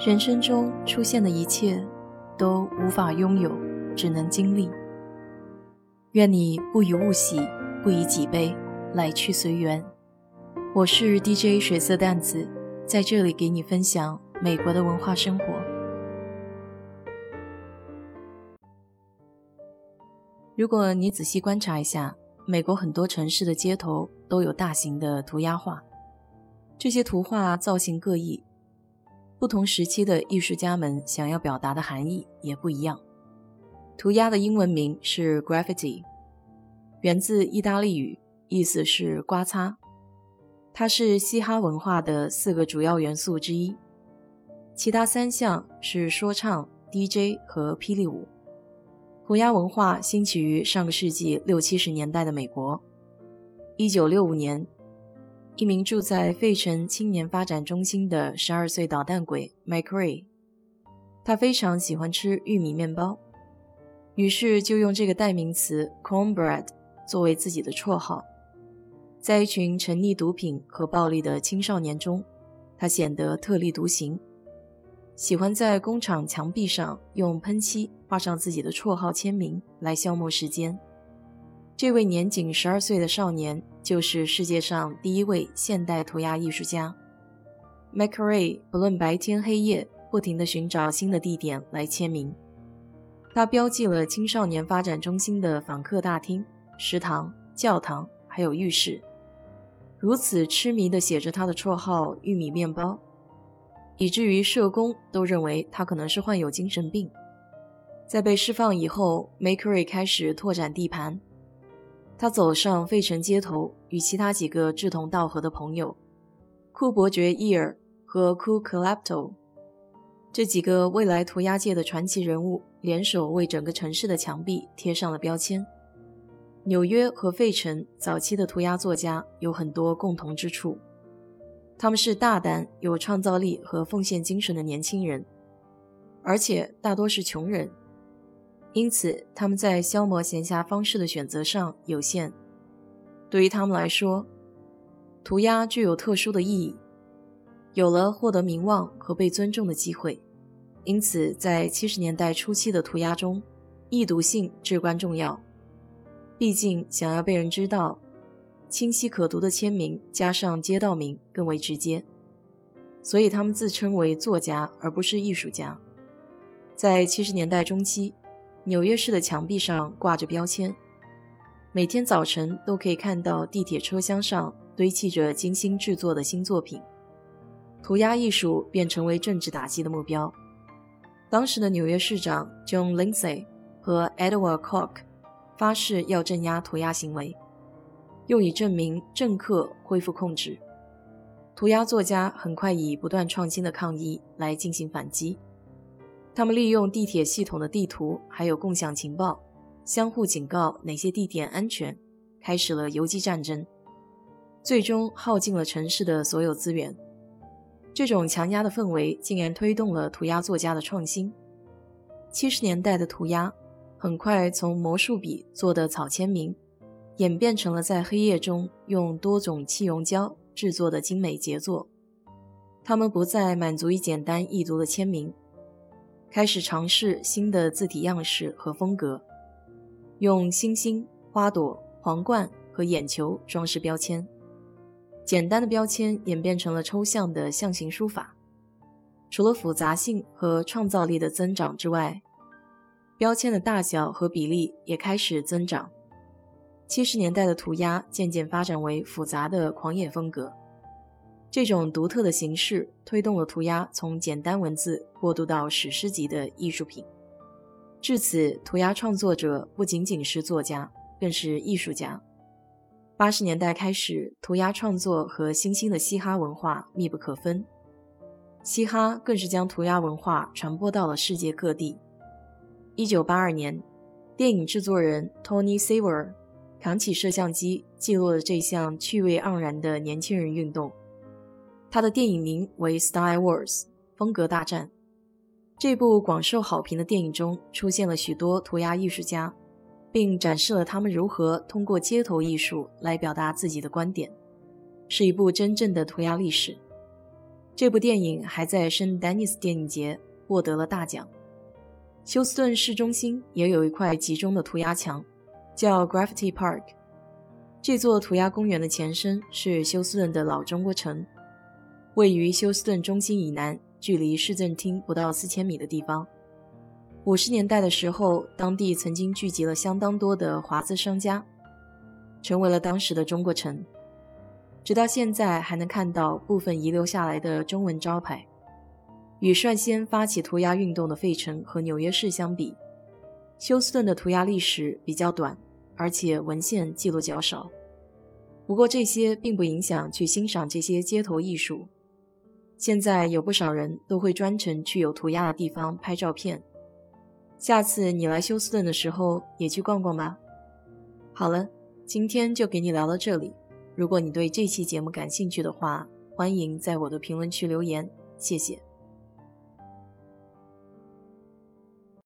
人生中出现的一切，都无法拥有，只能经历。愿你不以物喜，不以己悲，来去随缘。我是 DJ 水色淡子，在这里给你分享美国的文化生活。如果你仔细观察一下，美国很多城市的街头都有大型的涂鸦画，这些图画造型各异。不同时期的艺术家们想要表达的含义也不一样。涂鸦的英文名是 graffiti，源自意大利语，意思是刮擦。它是嘻哈文化的四个主要元素之一，其他三项是说唱、DJ 和霹雳舞。涂鸦文化兴起于上个世纪六七十年代的美国。一九六五年。一名住在费城青年发展中心的十二岁捣蛋鬼 McRae，他非常喜欢吃玉米面包，于是就用这个代名词 cornbread 作为自己的绰号。在一群沉溺毒品和暴力的青少年中，他显得特立独行，喜欢在工厂墙壁上用喷漆画上自己的绰号签名来消磨时间。这位年仅十二岁的少年就是世界上第一位现代涂鸦艺术家。McRae 不论白天黑夜，不停地寻找新的地点来签名。他标记了青少年发展中心的访客大厅、食堂、教堂，还有浴室，如此痴迷地写着他的绰号“玉米面包”，以至于社工都认为他可能是患有精神病。在被释放以后，McRae 开始拓展地盘。他走上费城街头，与其他几个志同道合的朋友库伯爵伊尔和库克拉普托这几个未来涂鸦界的传奇人物联手，为整个城市的墙壁贴上了标签。纽约和费城早期的涂鸦作家有很多共同之处，他们是大胆、有创造力和奉献精神的年轻人，而且大多是穷人。因此，他们在消磨闲暇方式的选择上有限。对于他们来说，涂鸦具有特殊的意义，有了获得名望和被尊重的机会。因此，在七十年代初期的涂鸦中，易读性至关重要。毕竟，想要被人知道，清晰可读的签名加上街道名更为直接。所以，他们自称为作家，而不是艺术家。在七十年代中期。纽约市的墙壁上挂着标签，每天早晨都可以看到地铁车厢上堆砌着精心制作的新作品。涂鸦艺术便成为政治打击的目标。当时的纽约市长 John Lindsay 和 Edward Koch 发誓要镇压涂鸦行为，用以证明政客恢复控制。涂鸦作家很快以不断创新的抗议来进行反击。他们利用地铁系统的地图，还有共享情报，相互警告哪些地点安全，开始了游击战争，最终耗尽了城市的所有资源。这种强压的氛围竟然推动了涂鸦作家的创新。七十年代的涂鸦很快从魔术笔做的草签名，演变成了在黑夜中用多种气溶胶制作的精美杰作。他们不再满足于简单易读的签名。开始尝试新的字体样式和风格，用星星、花朵、皇冠和眼球装饰标签。简单的标签演变成了抽象的象形书法。除了复杂性和创造力的增长之外，标签的大小和比例也开始增长。七十年代的涂鸦渐渐发展为复杂的狂野风格。这种独特的形式推动了涂鸦从简单文字过渡到史诗级的艺术品。至此，涂鸦创作者不仅仅是作家，更是艺术家。八十年代开始，涂鸦创作和新兴的嘻哈文化密不可分，嘻哈更是将涂鸦文化传播到了世界各地。一九八二年，电影制作人 Tony Saver 扛起摄像机，记录了这项趣味盎然的年轻人运动。他的电影名为《Star Wars》风格大战。这部广受好评的电影中出现了许多涂鸦艺术家，并展示了他们如何通过街头艺术来表达自己的观点，是一部真正的涂鸦历史。这部电影还在圣丹尼斯电影节获得了大奖。休斯顿市中心也有一块集中的涂鸦墙，叫 Graffiti Park。这座涂鸦公园的前身是休斯顿的老中国城，位于休斯顿中心以南，距离市政厅不到四千米的地方。五十年代的时候，当地曾经聚集了相当多的华资商家，成为了当时的中国城。直到现在还能看到部分遗留下来的中文招牌。与率先发起涂鸦运动的费城和纽约市相比，休斯顿的涂鸦历史比较短，而且文献记录较少。不过这些并不影响去欣赏这些街头艺术。现在有不少人都会专程去有涂鸦的地方拍照片。下次你来休斯顿的时候也去逛逛吧。好了，今天就给你聊到这里。如果你对这期节目感兴趣的话，欢迎在我的评论区留言，谢谢。